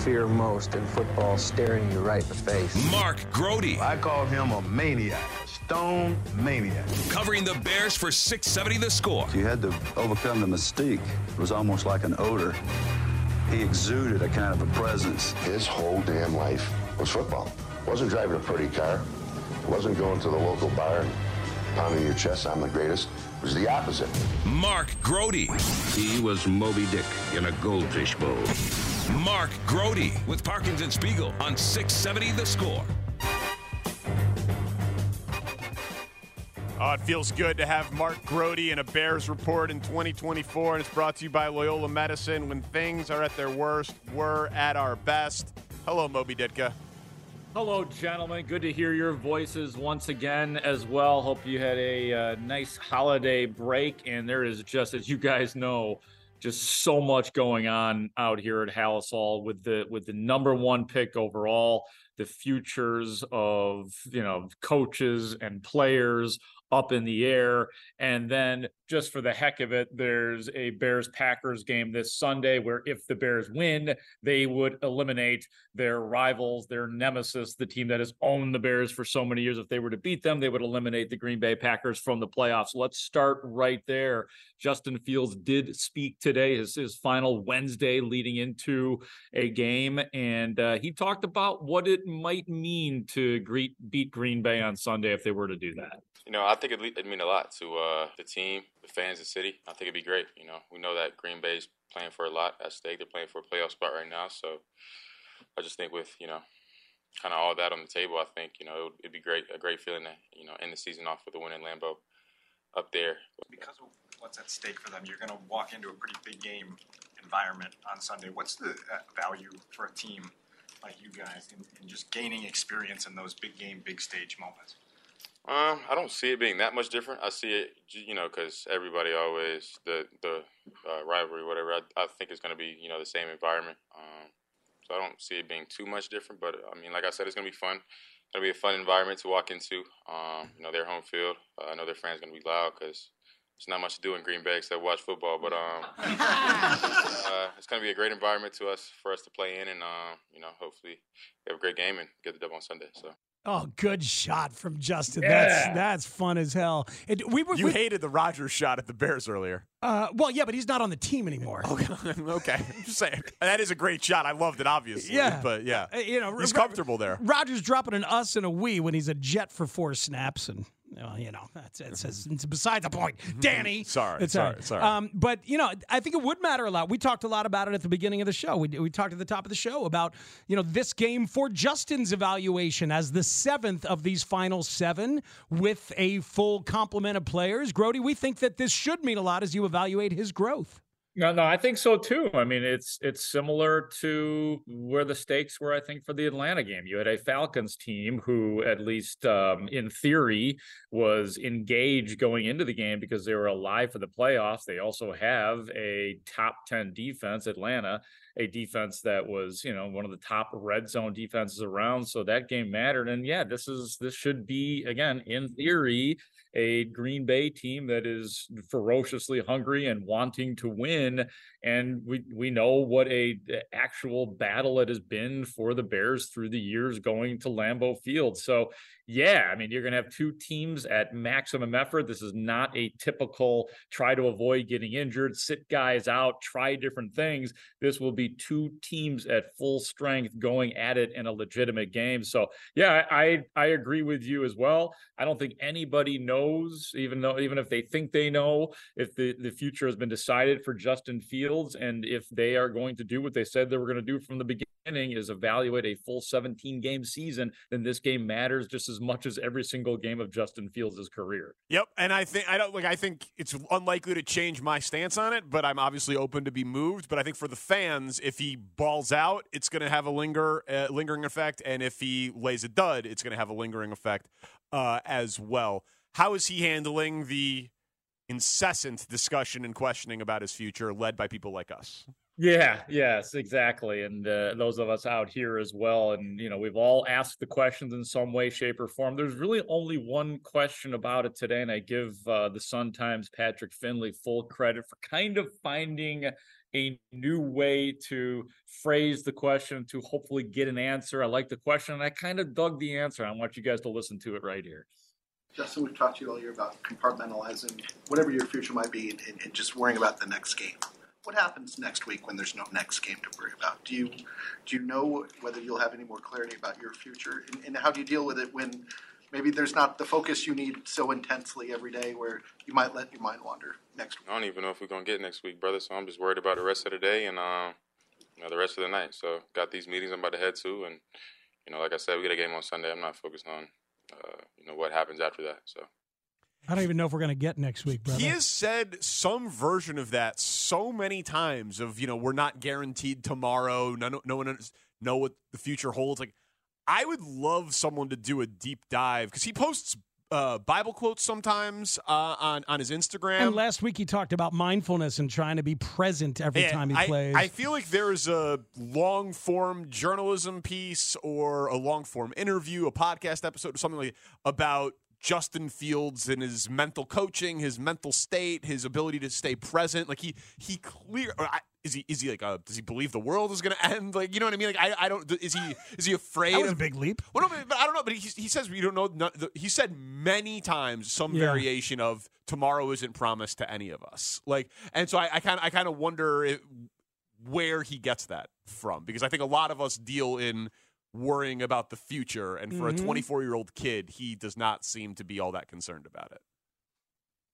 fear most in football staring you right in the face. Mark Grote. I call him a maniac. Stone maniac. Covering the Bears for 670 the score. You had to overcome the mystique. It was almost like an odor. He exuded a kind of a presence. His whole damn life was football. Wasn't driving a pretty car. Wasn't going to the local bar and pounding your chest, I'm the greatest. It was the opposite. Mark Grote. He was Moby Dick in a goldfish bowl. Mark Grote with Parkins and Spiegel on 670 the score. Oh, it feels good to have Mark Grote in a Bears report in 2024, and it's brought to you by Loyola Medicine. When things are at their worst, we're at our best. Hello, Moby Ditka. Hello, gentlemen. Good to hear your voices once again as well. Hope you had a uh, nice holiday break. And there is just, as you guys know, just so much going on out here at Halas with the with the number one pick overall, the futures of you know coaches and players up in the air. And then just for the heck of it, there's a Bears Packers game this Sunday where if the Bears win, they would eliminate their rivals, their nemesis, the team that has owned the Bears for so many years. If they were to beat them, they would eliminate the Green Bay Packers from the playoffs. Let's start right there. Justin Fields did speak today, his, his final Wednesday leading into a game. And uh, he talked about what it might mean to greet, beat Green Bay on Sunday if they were to do that. You know, I think it'd, it'd mean a lot to uh, the team, the fans, the city. I think it'd be great. You know, we know that Green Bay's playing for a lot at stake. They're playing for a playoff spot right now. So I just think with, you know, kind of all that on the table, I think, you know, it would, it'd be great, a great feeling to, you know, end the season off with a win in Lambeau up there. Because of what's at stake for them, you're going to walk into a pretty big game environment on Sunday. What's the uh, value for a team like you guys in, in just gaining experience in those big game, big stage moments? Um, I don't see it being that much different. I see it, you know, because everybody always the the uh, rivalry, whatever. I, I think it's going to be, you know, the same environment. Um, so I don't see it being too much different. But I mean, like I said, it's going to be fun. It's going to be a fun environment to walk into. Um, you know, their home field. Uh, I know their fans going to be loud because there's not much to do in Green Bay except watch football. But um, uh, it's going to be a great environment to us for us to play in, and um, you know, hopefully, we have a great game and get the dub on Sunday. So. Oh, good shot from Justin. Yeah. That's that's fun as hell. It, we were You we, hated the Rodgers shot at the Bears earlier. uh, well, yeah, but he's not on the team anymore. okay, I'm just saying that is a great shot. I loved it, obviously. Yeah. but yeah, Uh, you know, he's comfortable there. Rodgers dropping an us and a we when he's a jet for four snaps, and well, you know that's it's, it's, mm-hmm. it's beside the point. Mm-hmm. Danny, Sorry, It's uh, sorry, all right. sorry. Um, but you know, I think it would matter a lot. We talked a lot about it at the beginning of the show. We we talked at the top of the show about you know this game for Justin's evaluation as the seventh of these final seven with a full complement of players. Grote, we think that this should mean a lot as you evaluate his growth. No, no, I think so too. I mean, it's it's similar to where the stakes were. I think for the Atlanta game, you had a Falcons team who, at least um, in theory, was engaged going into the game because they were alive for the playoffs. They also have a top ten defense, Atlanta, a defense that was, you know, one of the top red zone defenses around. So that game mattered. And yeah, this is this should be again, in theory, a Green Bay team that is ferociously hungry and wanting to win. And we we know what a actual battle it has been for the Bears through the years going to Lambeau Field. So yeah, I mean, you're going to have two teams at maximum effort. This is not a typical try to avoid getting injured, sit guys out, try different things. This will be two teams at full strength going at it in a legitimate game. So, yeah, I I agree with you as well. I don't think anybody knows, even though even if they think they know, if the the future has been decided for Justin Fields and if they are going to do what they said they were going to do from the beginning is evaluate a full 17 game season, then this game matters just as much as every single game of Justin Fields' career. Yep, and I think I don't like. I think it's unlikely to change my stance on it, but I'm obviously open to be moved. But I think for the fans, if he balls out, it's going to have a linger uh, lingering effect, and if he lays a dud, it's going to have a lingering effect uh, as well. How is he handling the incessant discussion and questioning about his future, led by people like us? Yeah, yes, exactly. And uh, those of us out here as well. And, you know, we've all asked the questions in some way, shape, or form. There's really only one question about it today. And I give uh, the Sun Times Patrick Finley full credit for kind of finding a new way to phrase the question to hopefully get an answer. I like the question and I kind of dug the answer. I want you guys to listen to it right here. Justin, we've talked to you all year about compartmentalizing whatever your future might be and, and just worrying about the next game what happens next week when there's no next game to worry about? Do you do you know whether you'll have any more clarity about your future, and, and, how do you deal with it when maybe there's not the focus you need so intensely every day, where you might let your mind wander next week? I don't even know if we're gonna get next week, brother. So I'm just worried about the rest of the day and uh, you know, the rest of the night. So got these meetings I'm about to head to, and you know, like I said, we get a game on Sunday. I'm not focused on uh, you know what happens after that. So. I don't even know if we're going to get next week, brother. He has said some version of that so many times of, you know, we're not guaranteed tomorrow. No, no one know what the future holds. Like, I would love someone to do a deep dive because he posts uh, Bible quotes sometimes uh, on on his Instagram. And last week he talked about mindfulness and trying to be present every and time he I, plays. I feel like there's a long form journalism piece or a long form interview, a podcast episode, or something like about Justin Fields and his mental coaching, his mental state, his ability to stay present. Like he he clear is he is he like uh, does he believe the world is going to end? Like you know what I mean? Like I, I don't is he is he afraid? that was of, a big leap. Well, no, but I don't know. But he, he says we don't know. Not, the, he said many times some Yeah. variation of tomorrow isn't promised to any of us. Like and so I kind of I kind of wonder if, where he gets that from because I think a lot of us deal in worrying about the future and for Mhm. a 24 year old kid he does not seem to be all that concerned about it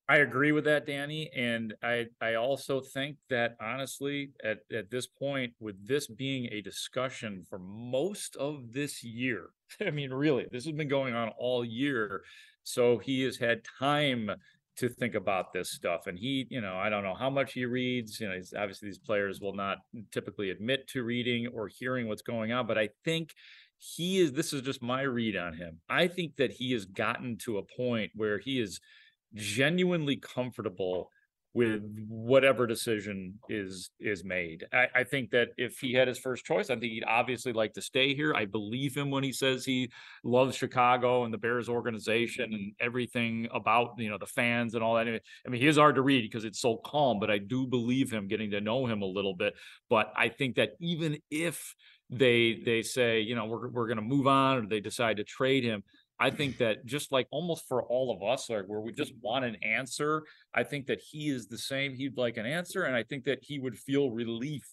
I agree with that, Danny. And I I also think that honestly, at, at this point, with this being a discussion for most of this year, I mean, really, this has been going on all year. So he has had time to think about this stuff. And he, you know, I don't know how much he reads. You know, obviously these players will not typically admit to reading or hearing what's going on, but I think he is this is just my read on him. I think that he has gotten to a point where he is genuinely comfortable with whatever decision is is made. I, I think that if he had his first choice, I think he'd obviously like to stay here. I believe him when he says he loves Chicago and the Bears organization and everything about you know the fans and all that. I mean, he is hard to read because it's so calm, but I do believe him getting to know him a little bit. But I think that even if they they say you know we're we're going to move on or they decide to trade him I think that just like almost for all of us, like where we just want an answer, I think that he is the same. He'd like an answer, and I think that he would feel relief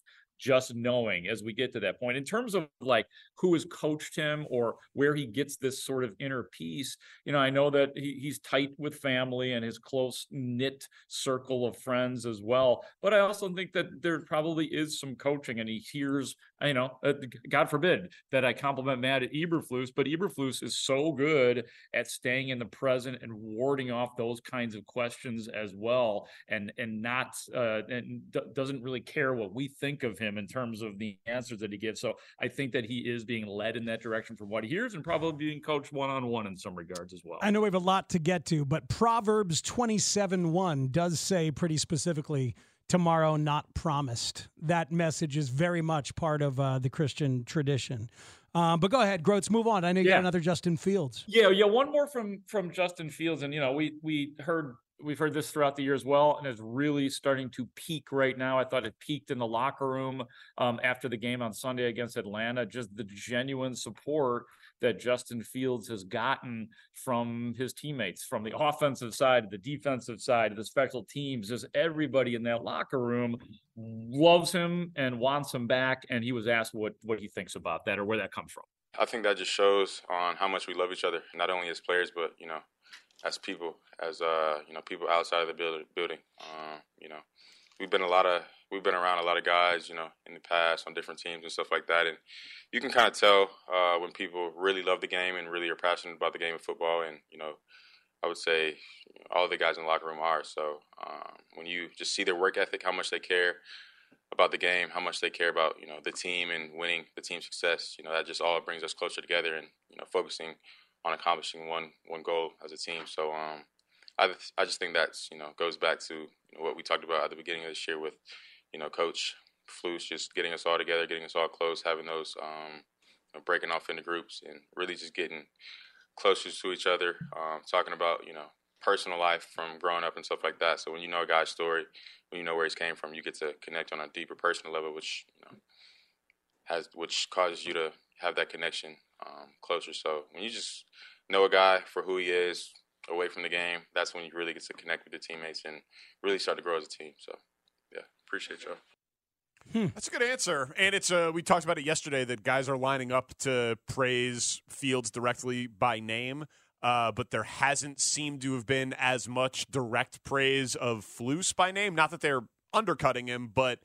just knowing as we get to that point. In terms of like who has coached him or where he gets this sort of inner peace you know i know that he, he's tight with family and his close knit circle of friends as well but i also think that there probably is some coaching and he hears you know uh, god forbid that i compliment matt at eberflus but eberflus is so good at staying in the present and warding off those kinds of questions as well and and not uh and d- doesn't really care what we think of him in terms of the answers that he gives. So I think that he is being led in that direction from what he hears and probably being coached one on one in some regards as well. I know we have a lot to get to, but Proverbs 27 1 does say pretty specifically tomorrow not promised. That message is very much part of uh, the Christian tradition. Um, but go ahead, Groats, move on. I know you Yeah. got another Justin Fields. Yeah, yeah. One more from from Justin Fields, and you know we we heard we've heard this throughout the year as well, and it's really starting to peak right now. I thought it peaked in the locker room um, after the game on Sunday against Atlanta. Just the genuine support that Justin Fields has gotten from his teammates, from the offensive side, the defensive side, the special teams, just everybody in that locker room loves him and wants him back. And he was asked what what he thinks about that or where that comes from. I think that just shows on how much we love each other, not only as players, but you know, as people, as uh, you know, people outside of the build- building. Um, you know, we've been a lot of we've been around a lot of guys, you know, in the past on different teams and stuff like that, and you can kind of tell uh, when people really love the game and really are passionate about the game of football. And you know, I would say all the guys in the locker room are. So um, when you just see their work ethic, how much they care about the game, how much they care about you know the team and winning the team success. You know that just all brings us closer together and you know focusing on accomplishing one one goal as a team. So um, I I just think that's you know goes back to you know, what we talked about at the beginning of this year with you know Coach Flus just getting us all together, getting us all close, having those um, you know, breaking off into groups and really just getting closer to each other, um, talking about you know personal life from growing up and stuff like that. So when you know a guy's story, when you know where he's came from, you get to connect on a deeper personal level, which you know has which causes you to have that connection um, closer. So when you just know a guy for who he is away from the game, that's when you really get to connect with your teammates and really start to grow as a team. So yeah, appreciate y'all. That's a good answer, and it's uh, we talked about it yesterday that guys are lining up to praise Fields directly by name, uh, but there hasn't seemed to have been as much direct praise of Flus by name. Not that they're undercutting him, but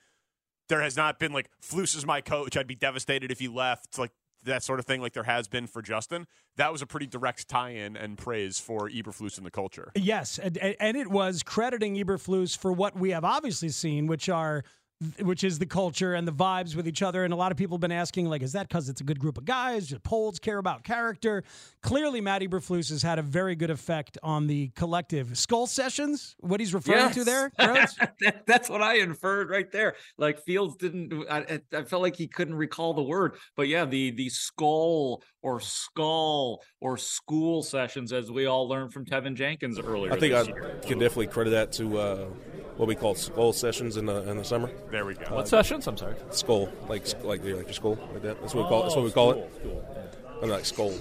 there has not been like Flus is my coach. I'd be devastated if he left, like that sort of thing, like there has been for Justin. That was a pretty direct tie-in and praise for Eberflus in the culture. Yes, and, and it was crediting Eberflus for what we have obviously seen, which are which is the culture and the vibes with each other. And a lot of people have been asking, like, is that because it's a good group of guys? Do Poles care about character? Clearly, Matt Eberflus has had a very good effect on the collective. Skull sessions, what he's referring to there? that, that's what I inferred right there. Like Fields didn't. I, I I felt like he couldn't recall the word, but yeah, the the skull or skull or school sessions, as we all learned from Teven Jenkins earlier. I think I year. can definitely credit that to uh, what we call skull sessions in the in the summer. There we go. What sessions? I'm sorry. Skull, like like like your skull, like that. That's what we call. That's what we oh, call it. I'm like skull.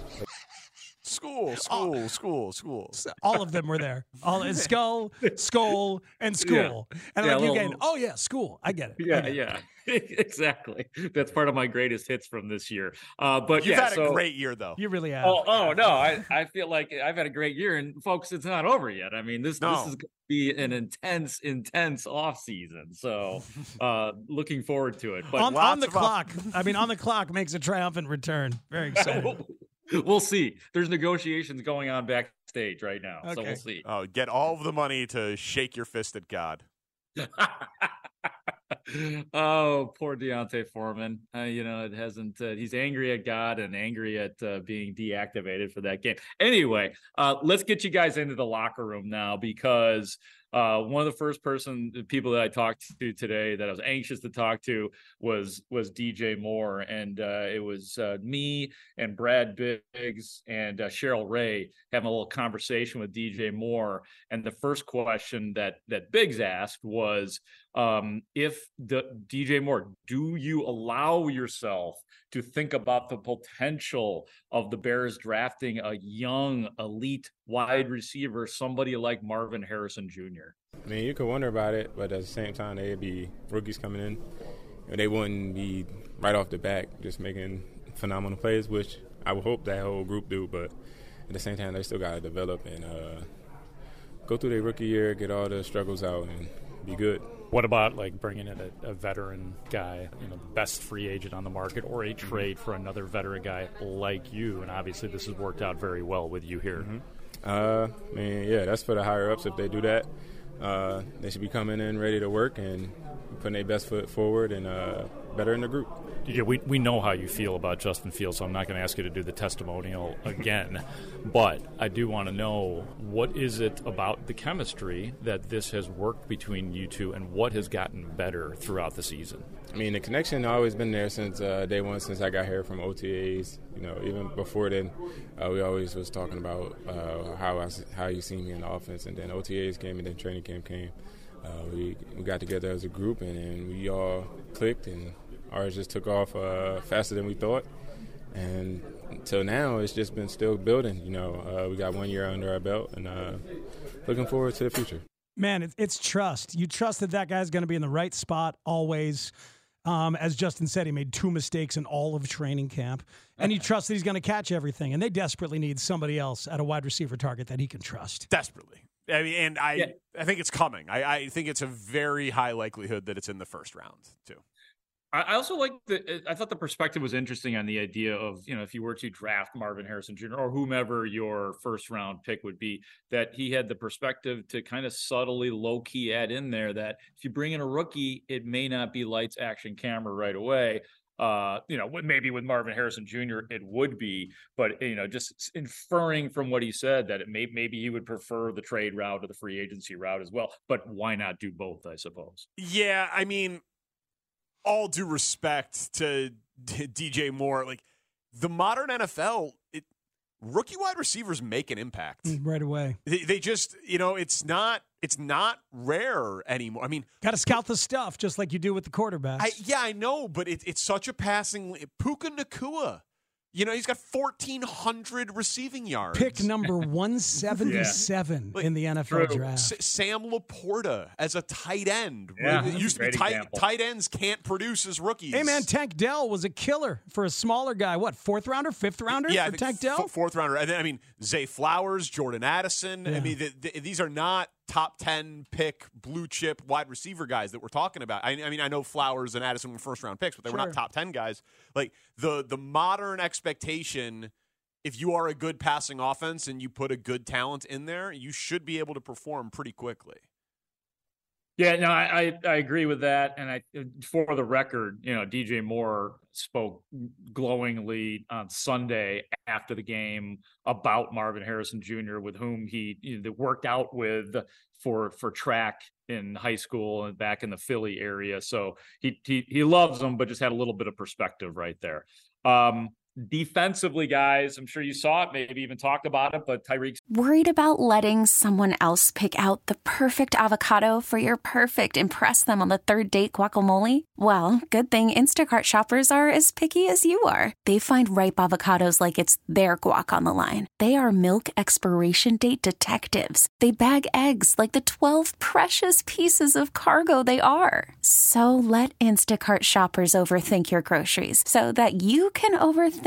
School, school, school, school. All of them were there. All skull, skull, and school. And Yeah, like you little- again, oh yeah, school. I get it. Yeah, get it. yeah, exactly. That's part of my greatest hits from this year. Uh, but You've yeah, had a great year though. You really have. Oh, oh no! I, I feel like I've had a great year, and folks, it's not over yet. I mean, this No. this is going to be an intense, intense off season. So, uh, looking forward to it. But on, on the of op- clock. I mean, on the clock makes a triumphant return. Very excited. We'll see. There's negotiations going on backstage right now, so we'll see. Oh, get all of the money to shake your fist at God. oh, poor D'Onta Foreman. Uh, you know, it hasn't. Uh, he's angry at God and angry at uh, being deactivated for that game. Anyway, uh, let's get you guys into the locker room now because uh, one of the first person people that I talked to today that I was anxious to talk to was was DJ Moore, and uh, it was uh, me and Brad Biggs and uh, Cheryl Ray having a little conversation with DJ Moore. And the first question that that Biggs asked was, um, if the DJ Moore, do you allow yourself to think about the potential of the Bears drafting a young elite wide receiver, somebody like Marvin Harrison Jr.? I mean, you could wonder about it, but at the same time, they'd be rookies coming in. And they wouldn't be right off the back just making phenomenal plays, which I would hope that whole group do. But at the same time, they still got to develop and uh, go through their rookie year, get all the struggles out, and be good. What about like bringing in a, a veteran guy, you know, the best free agent on the market, or a Mm-hmm. trade for another veteran guy like you? And obviously, this has worked out very well with you here. Uh, I mean, yeah, that's for the higher ups if they do that. uh, they should be coming in ready to work and putting their best foot forward and uh, better in the group. Yeah, we, we know how you feel about Justin Fields, so I'm not going to ask you to do the testimonial again. but I do want to know what is it about the chemistry that this has worked between you two and what has gotten better throughout the season? I mean, the connection has always been there since uh, day one, since I got here from OTAs. You know, even before then, uh, we always was talking about uh, how I, how you see me in the offense, and then OTAs came, and then training camp came. Uh, we, we got together as a group, and, and we all clicked, and ours just took off uh, faster than we thought. And until now, it's just been still building. You know, uh, we got one year under our belt, and uh, looking forward to the future. Man, it's, it's trust. You trust that that guy's going to be in the right spot always. Um, as Justin said, he made two mistakes in all of training camp, and you trust that he's going to catch everything. And they desperately need somebody else at a wide receiver target that he can trust. Desperately. I mean, and I, yeah. I think it's coming. I, I think it's a very high likelihood that it's in the first round too. I also like the. I thought the perspective was interesting on the idea of you know if you were to draft Marvin Harrison Jr. or whomever your first round pick would be, that he had the perspective to kind of subtly, low key add in there that if you bring in a rookie, it may not be lights, action, camera right away. Uh, you know, maybe with Marvin Harrison Jr. it would be, but you know, just inferring from what he said that it may maybe he would prefer the trade route or the free agency route as well. But why not do both? I suppose. Yeah, I mean all due respect to DJ Moore, like the modern NFL, it, rookie wide receivers make an impact mm, right away. They, they, just, you know, it's not it's not rare anymore. I mean, got to scout the stuff just like you do with the quarterbacks. I, yeah, I know, but it, it's such a passing. Puka Nacua you know, he's got 1,400 receiving yards. Pick number 177 yeah. in the NFL True. draft. S- Sam LaPorta as a tight end. Yeah, it used to be tight, tight, ends can't produce as rookies. Hey, man, Tank Dell was a killer for a smaller guy. What, fourth rounder, fifth rounder yeah, for Tank Dell? F- fourth rounder. And then, I mean, Zay Flowers, Jordan Addison. Yeah. I mean, the, the, these are not top 10 pick blue chip wide receiver guys that we're talking about. I, I mean, I know Flowers and Addison were first round picks, but they sure. were not top 10 guys. Like the the modern expectation if you are a good passing offense and you put a good talent in there, you should be able to perform pretty quickly. Yeah, no, I, I agree with that. And I, for the record, you know, DJ Moore spoke glowingly on Sunday after the game about Marvin Harrison Jr., with whom he you know, worked out with for for track in high school and back in the Philly area. So he he he loves them, but just had a little bit of perspective right there. Um, defensively, guys, I'm sure you saw it, maybe even talked about it, but Tyrique. Worried about letting someone else pick out the perfect avocado for your perfect impress them on the third date guacamole? Well, good thing Instacart shoppers are as picky as you are. They find ripe avocados like it's their guac on the line. They are milk expiration date detectives. They bag eggs like the 12 precious pieces of cargo they are. So let Instacart shoppers overthink your groceries so that you can overthink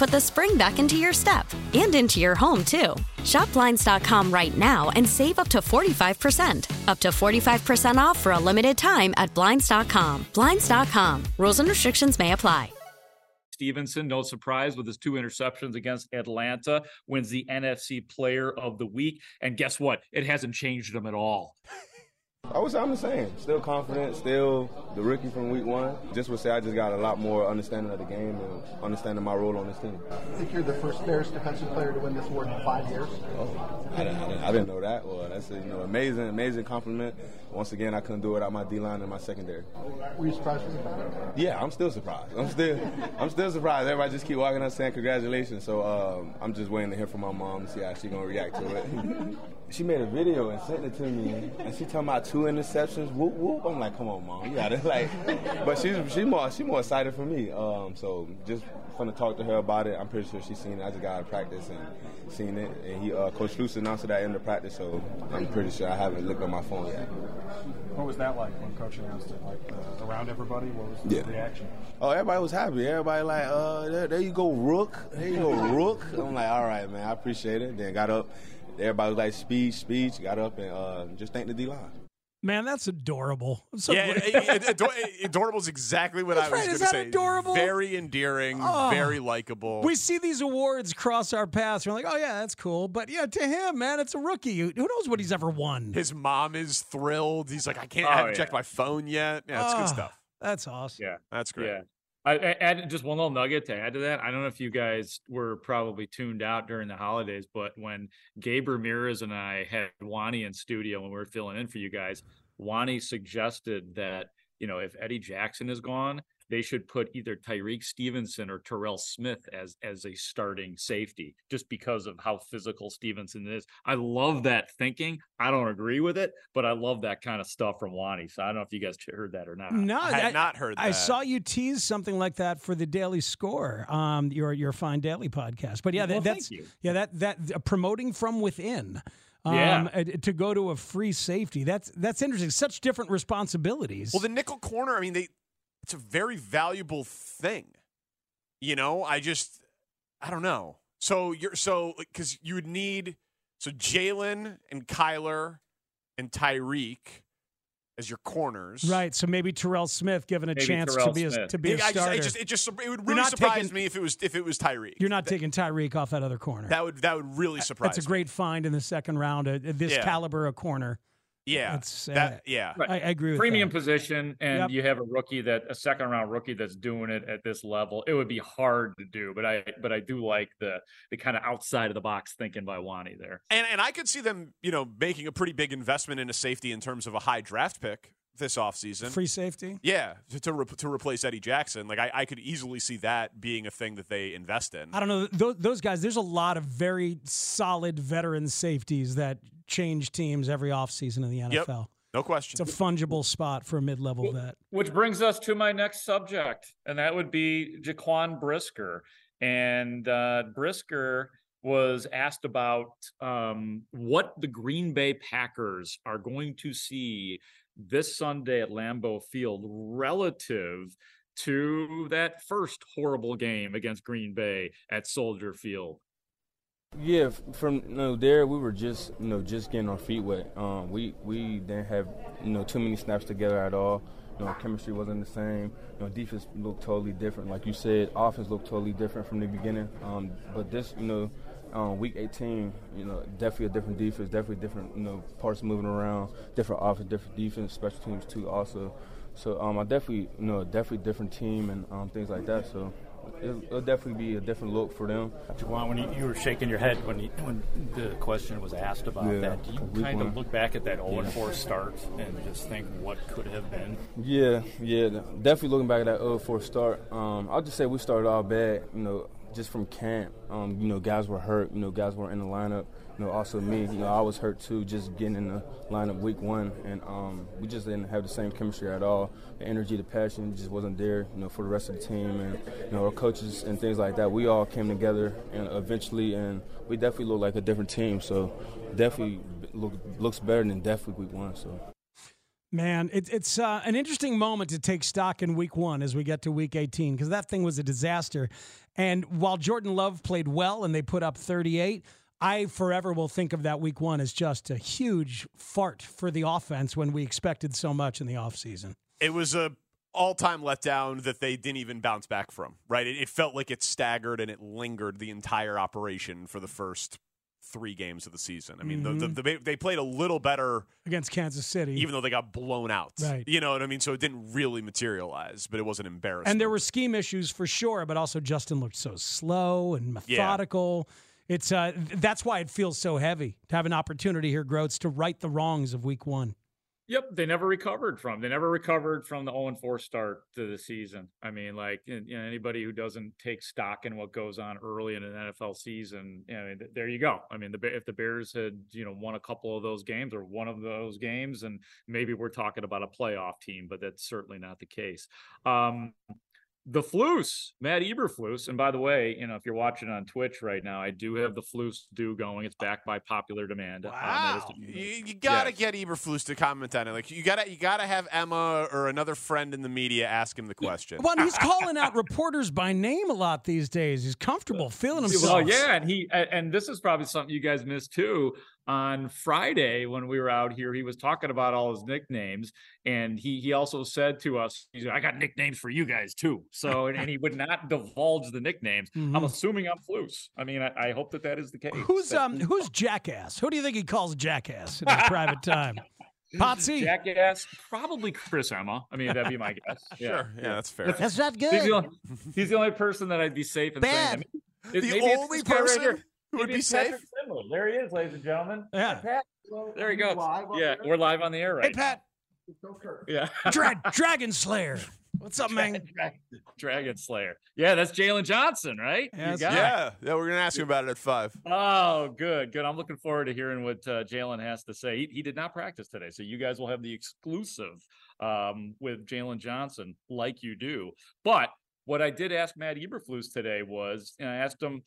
put the spring back into your step and into your home, too. Shop Blinds.com right now and save up to 45%. Up to 45% off for a limited time at Blinds.com. Blinds.com. Rules and restrictions may apply. Stevenson, no surprise with his two interceptions against Atlanta, wins the NFC Player of the Week. And guess what? It hasn't changed him at all. I would say I'm the same. Still confident, still the rookie from week one. Just would say I just got a lot more understanding of the game and understanding my role on this team. I think you're the first Bears defensive player to win this award in five years. Oh, I didn't, I didn't, I didn't know that. Well, that's a you know amazing, amazing compliment. Once again, I couldn't do it without my D line and my secondary. Were you surprised? Yeah, I'm still surprised. I'm still, I'm still surprised. Everybody just keep walking up saying congratulations. So um, I'm just waiting to hear from my mom to see how she's gonna react to it. she made a video and sent it to me, and she talking about two interceptions. Whoop whoop. I'm like, come on, mom, you got it. Like, but she's she more she more excited for me. Um, so just fun to talk to her about it. I'm pretty sure she's seen it. I just got to practice and seen it. And he, uh, Coach Luce announced it at the end of practice, so I'm pretty sure I haven't looked on my phone yet. What was that like when Coach announced it? Like uh, around everybody, what was the Yeah. reaction? Oh, everybody was happy. Everybody like, uh, there, there you go, Rook. There you go, Rook. I'm like, all right, man, I appreciate it. Then got up. Everybody was like, speech, speech. Got up and uh, just thanked the D line. Man, that's adorable. So yeah, great. it- it- ador- adorable is exactly what That's I was right, going to say. adorable? Very endearing, Oh. very likable. We see these awards cross our paths. We're like, oh yeah, that's cool. But yeah, to him, man, it's a rookie. Who knows what he's ever won? His mom is thrilled. He's like, I can't, Oh, I haven't yeah. checked my phone yet. Yeah, it's Ah, good stuff. That's awesome. Yeah. That's great. Yeah. I, add just one little nugget to add to that. I don't know if you guys were probably tuned out during the holidays, but when Gabe Ramirez and I had Wani in studio when we were filling in for you guys, Wani suggested that, you know, if Eddie Jackson is gone, they should put either Tyrique Stevenson or Terrell Smith as as a starting safety, just because of how physical Stevenson is. I love that thinking. I don't agree with it, but I love that kind of stuff from Wani. So I don't know if you guys heard that or not. No, I had not heard I saw you tease something like that for the Daily Score, um, your your Fine Daily podcast. But yeah, that, Well, thank that's you. yeah that that uh, promoting from within. Um, Yeah. uh, to go to a free safety. That's that's interesting. Such different responsibilities. Well, the nickel corner, I mean, they it's a very valuable thing. You know, I just I don't know. So you're so because you would need so Jalen and Kyler and Tyrique as your corners, right. So maybe Terrell Smith given a Maybe chance Terrell to be a, to be a Yeah, I just, starter. it just it just it would really surprise taking- me if it was if it was Tyrique. You're not taking Tyrique off that other corner. That would that would really surprise. That's a great find in the second round. uh, this Yeah. caliber of corner. Me. Yeah, That's, uh, that yeah. Right. I, I agree with premium that. position and Yep. you have a rookie that a second round rookie that's doing it at this level it would be hard to do but i but i do like the the kind of outside of the box thinking by wani there And and I could see them, you know, making a pretty big investment in a safety in terms of a high draft pick this offseason. Free safety. Yeah, to to, re- to replace Eddie Jackson. Like I, I could easily see that being a thing that they invest in. I don't know those, those guys. There's a lot of very solid veteran safeties that change teams every offseason in the Yep. NFL. No question. It's a fungible spot for a mid-level vet. which brings us to my next subject and that would be jaquan brisker and uh brisker was asked about um, what the Green Bay Packers are going to see this Sunday at Lambeau Field relative to that first horrible game against Green Bay at Soldier Field. Yeah, from you know, there we were just you know just getting our feet wet. Um, we we didn't have you know too many snaps together at all. You know, chemistry wasn't the same. You know, defense looked totally different. Like you said, offense looked totally different from the beginning. Um, but this, you know, um, week 18, you know, definitely a different defense, definitely different, you know, parts moving around, different offense, different defense, special teams too, also. So um, I definitely, you know, definitely different team and um, things like that. So it'll, it'll definitely be a different look for them. Juwan, when you, you were shaking your head when you, when the question was asked about Yeah, that, do you kind one. of look back at that 0 Yeah. 4 start and just think what could have been? Yeah, yeah, definitely looking back at that 0 4 start. Um, I'll just say we started all bad. You know, just from camp, um, you know, guys were hurt. You know, guys weren't in the lineup. You know, also me, you know, I was hurt too, just getting in the lineup week one, and um, we just didn't have the same chemistry at all. The energy, the passion just wasn't there, you know, for the rest of the team, and you know, our coaches and things like that. We all came together, and eventually, and we definitely look like a different team. So, definitely look, looks better than definitely week one. So. Man, it, it's uh, an interesting moment to take stock in week one as we get to week 18 because that thing was a disaster. And while Jordan Love played well and they put up 38, I forever will think of that week one as just a huge fart for the offense when we expected so much in the offseason. It was a all-time letdown that they didn't even bounce back from. Right? It, it felt like it staggered and it lingered the entire operation for the first three games of the season. I mean, mm-hmm. the, the, the, they played a little better against Kansas City, even though they got blown out. Right. You know what I mean? So it didn't really materialize, but it wasn't embarrassing. And there were scheme issues for sure, but also Justin looked so slow and methodical. Yeah. It's uh, that's why it feels so heavy to have an opportunity here, Groats, to right the wrongs of Week One. Yep, they never recovered from. They never recovered from the 0 4 start to the season. I mean, like you know, anybody who doesn't take stock in what goes on early in an NFL season, you know, there you go. I mean, the, if the Bears had you know won a couple of those games or one of those games, and maybe we're talking about a playoff team, but that's certainly not the case. Um, the Flus, Matt Eberflus. And by the way, you know, if you're watching on Twitch right now, I do have the Flus do going. It's backed by popular demand. Um, wow. Um, you, you, gotta yes. get Eberflus to comment on it. Like you gotta you gotta have Emma or another friend in the media ask him the question. Well, he's calling out reporters by name a lot these days. He's comfortable feeling himself. Well, yeah, and he and this is probably something you guys missed too on Friday when we were out here, he was talking about all his nicknames, and he he also said to us, "He's like, I got nicknames for you guys too." So, and, and he would not divulge the nicknames. Mm-hmm. I'm assuming I'm Flus. I mean, I, I, hope that that is the case. Who's um who's Jackass? Who do you think he calls Jackass in his private time? Potsy. Jackass, probably Chris Emma. I mean, that'd be my guess. Yeah. Sure, yeah, that's fair. That's not good. He's the only, he's the only person that I'd be safe in Bad. saying. the only person. Right who would be safe? There he is, ladies and gentlemen. Yeah. Pat. There he goes. Yeah, we're live on the air right Hey, Pat. Yeah. Dra- Dragon Slayer. What's up, man? Dragon Slayer. Yeah, that's Jalen Johnson, right? Yeah, yeah, yeah. We're gonna ask him about it at five. Oh, good, good. I'm looking forward to hearing what uh, Jalen has to say. He, he, did not practice today, so you guys will have the exclusive um, with Jalen Johnson, like you do. But what I did ask Matt Eberflus today was, and I asked him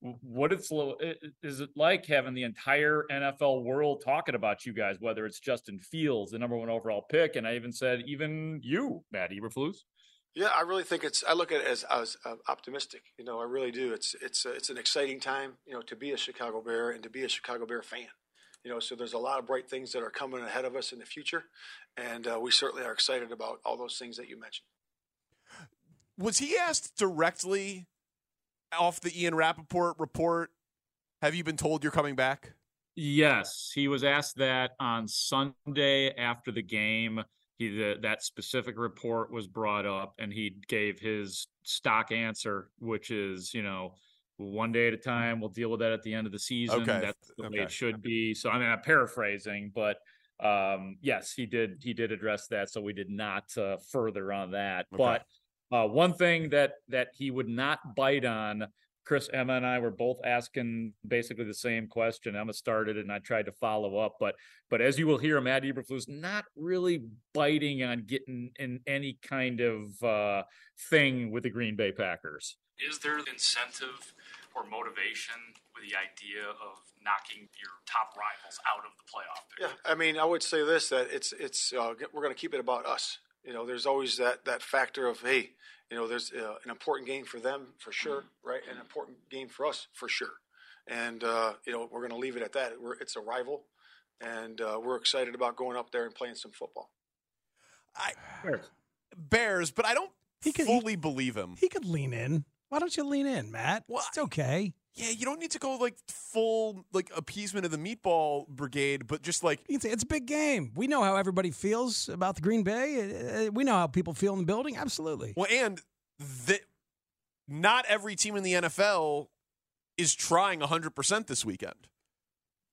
what it's is it like having the entire NFL world talking about you guys, whether it's Justin Fields, the number one overall pick, and I even said even you, Matt Eberflus. Yeah, I really think it's. I look at it as, as uh, optimistic. You know, I really do. It's it's uh, it's an exciting time. You know, to be a Chicago Bear and to be a Chicago Bear fan. You know, so there's a lot of bright things that are coming ahead of us in the future, and uh, we certainly are excited about all those things that you mentioned. Was he asked directly off the Ian Rapoport report, have you been told you're coming back? Yes, he was asked that on Sunday after the game. He the, that specific report was brought up, and he gave his stock answer, which is, you know, one day at a time. We'll deal with that at the end of the season. Okay. That's the okay. way it should be. So I mean, I'm paraphrasing, but um, yes, he did. He did address that. So we did not uh, further on that, okay. but uh, one thing that that he would not bite on. Chris, Emma, and I were both asking basically the same question. Emma started, and I tried to follow up, but but as you will hear, Matt Eberflus not really biting on getting in any kind of uh, thing with the Green Bay Packers. Is there incentive or motivation with the idea of knocking your top rivals out of the playoff? Picture? Yeah, I mean, I would say this: that it's it's uh, we're going to keep it about us. You know, there's always that that factor of hey, you know, there's uh, an important game for them for sure, right? An important game for us for sure, and uh, you know, we're going to leave it at that. We're, it's a rival, and uh, we're excited about going up there and playing some football. I Bears, Bears but I don't he could, fully he, believe him. He could lean in. Why don't you lean in, Matt? Well, it's okay. Yeah, you don't need to go like full like appeasement of the meatball brigade, but just like you can say it's a big game. We know how everybody feels about the Green Bay. Uh, we know how people feel in the building. Absolutely. Well, and that not every team in the NFL is trying 100% this weekend.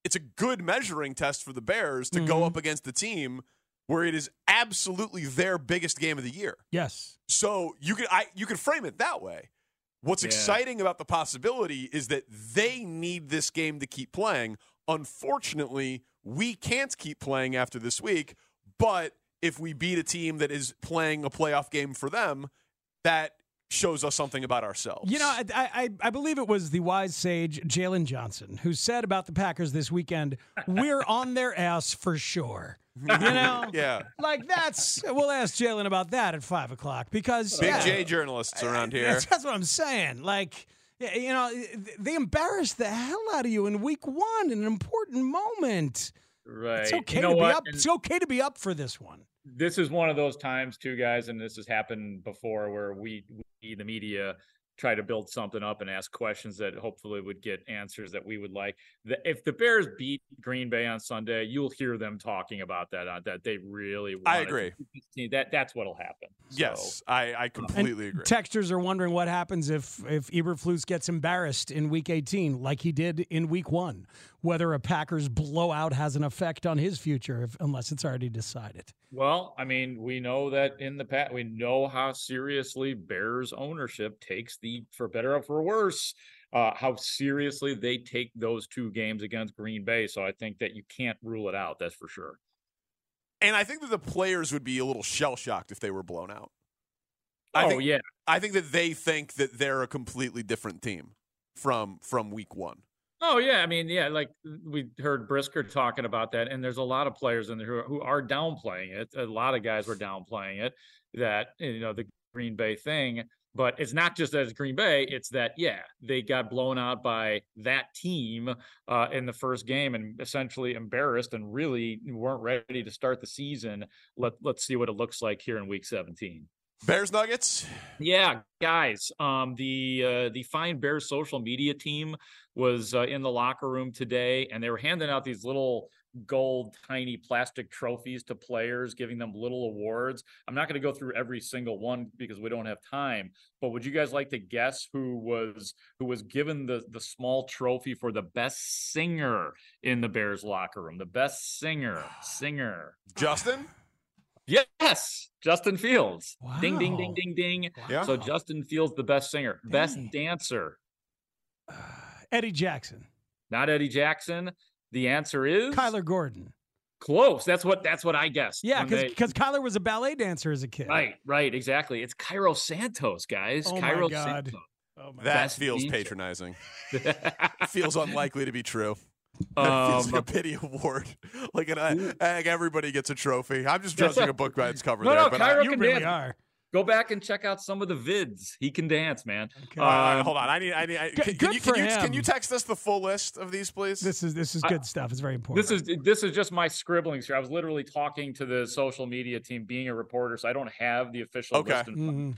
It's a good measuring test for the Bears to mm-hmm. go up against the team where it is absolutely their biggest game of the year. Yes. So you could I you could frame it that way. What's Yeah. exciting about the possibility is that they need this game to keep playing. Unfortunately, we can't keep playing after this week, but if we beat a team that is playing a playoff game for them, that shows us something about ourselves. You know, I, I, I believe it was the wise sage Jalen Johnson who said about the Packers this weekend, "We're on their ass for sure." You know, yeah. like that's. We'll ask Jalen about that at five o'clock because Big yeah, J journalists around here. That's, that's what I'm saying. Like, you know, they embarrassed the hell out of you in week one, in an important moment. Right. It's okay You know to be what? up. And- It's okay to be up for this one. this is one of those times too guys and this has happened before where we, we the media try to build something up and ask questions that hopefully would get answers that we would like the, if the bears beat green bay on sunday you'll hear them talking about that uh, that they really I agree. to beat this team. that that's what'll happen Yes, I, I completely agree. Texters are wondering what happens if if Eberflus gets embarrassed in Week 18, like he did in Week One. Whether a Packers blowout has an effect on his future, if, unless it's already decided. Well, I mean, we know that in the past, we know how seriously Bears ownership takes the, for better or for worse, uh, how seriously they take those two games against Green Bay. So I think that you can't rule it out. That's for sure. And I think that the players would be a little shell shocked if they were blown out. Oh, think, yeah. I think that they think that they're a completely different team from from week one. Oh yeah, I mean, yeah, like we heard Brisker talking about that, and there's a lot of players in there who, who are downplaying it. A lot of guys were downplaying it. That you know the Green Bay thing, but it's not just as Green Bay. It's that yeah, they got blown out by that team uh, in the first game and essentially embarrassed, and really weren't ready to start the season. Let Let's see what it looks like here in Week 17. Bears Nuggets. Yeah, guys. Um, the uh, the Fine Bears social media team was uh, in the locker room today, and they were handing out these little gold, tiny plastic trophies to players, giving them little awards. I'm not going to go through every single one because we don't have time. But would you guys like to guess who was who was given the the small trophy for the best singer in the Bears locker room? The best singer, singer. Justin. Yes, Justin Fields. Ding, ding, ding, ding, ding. Yeah. So Justin Fields, the best singer, best Dang. dancer, uh, Eddie Jackson, not Eddie Jackson. The answer is Kyler Gordon. close. That's what that's what I guessed. Yeah, when they- because Kyler was a ballet dancer as a kid. right, right, exactly. It's Cairo Santos, guys. Oh my God. Santos. Oh my That Best feels DJ. patronizing. feels unlikely to be true. That feels Um, like a pity award. Like, an, uh, like everybody gets a trophy. I'm just judging a book by its cover No, there. no, but Cairo I, You can really dance. are. Go back and check out some of the vids. He can dance, man. Okay. All right, Um, hold on. I need. I need. I, Good- can, good can you, can, for you, can you text us the full list of these, please? This is this is I- good stuff. It's very important. This is this is just my scribblings here. I was literally talking to the social media team, being a reporter, so I don't have the official Okay. list. In Mhm.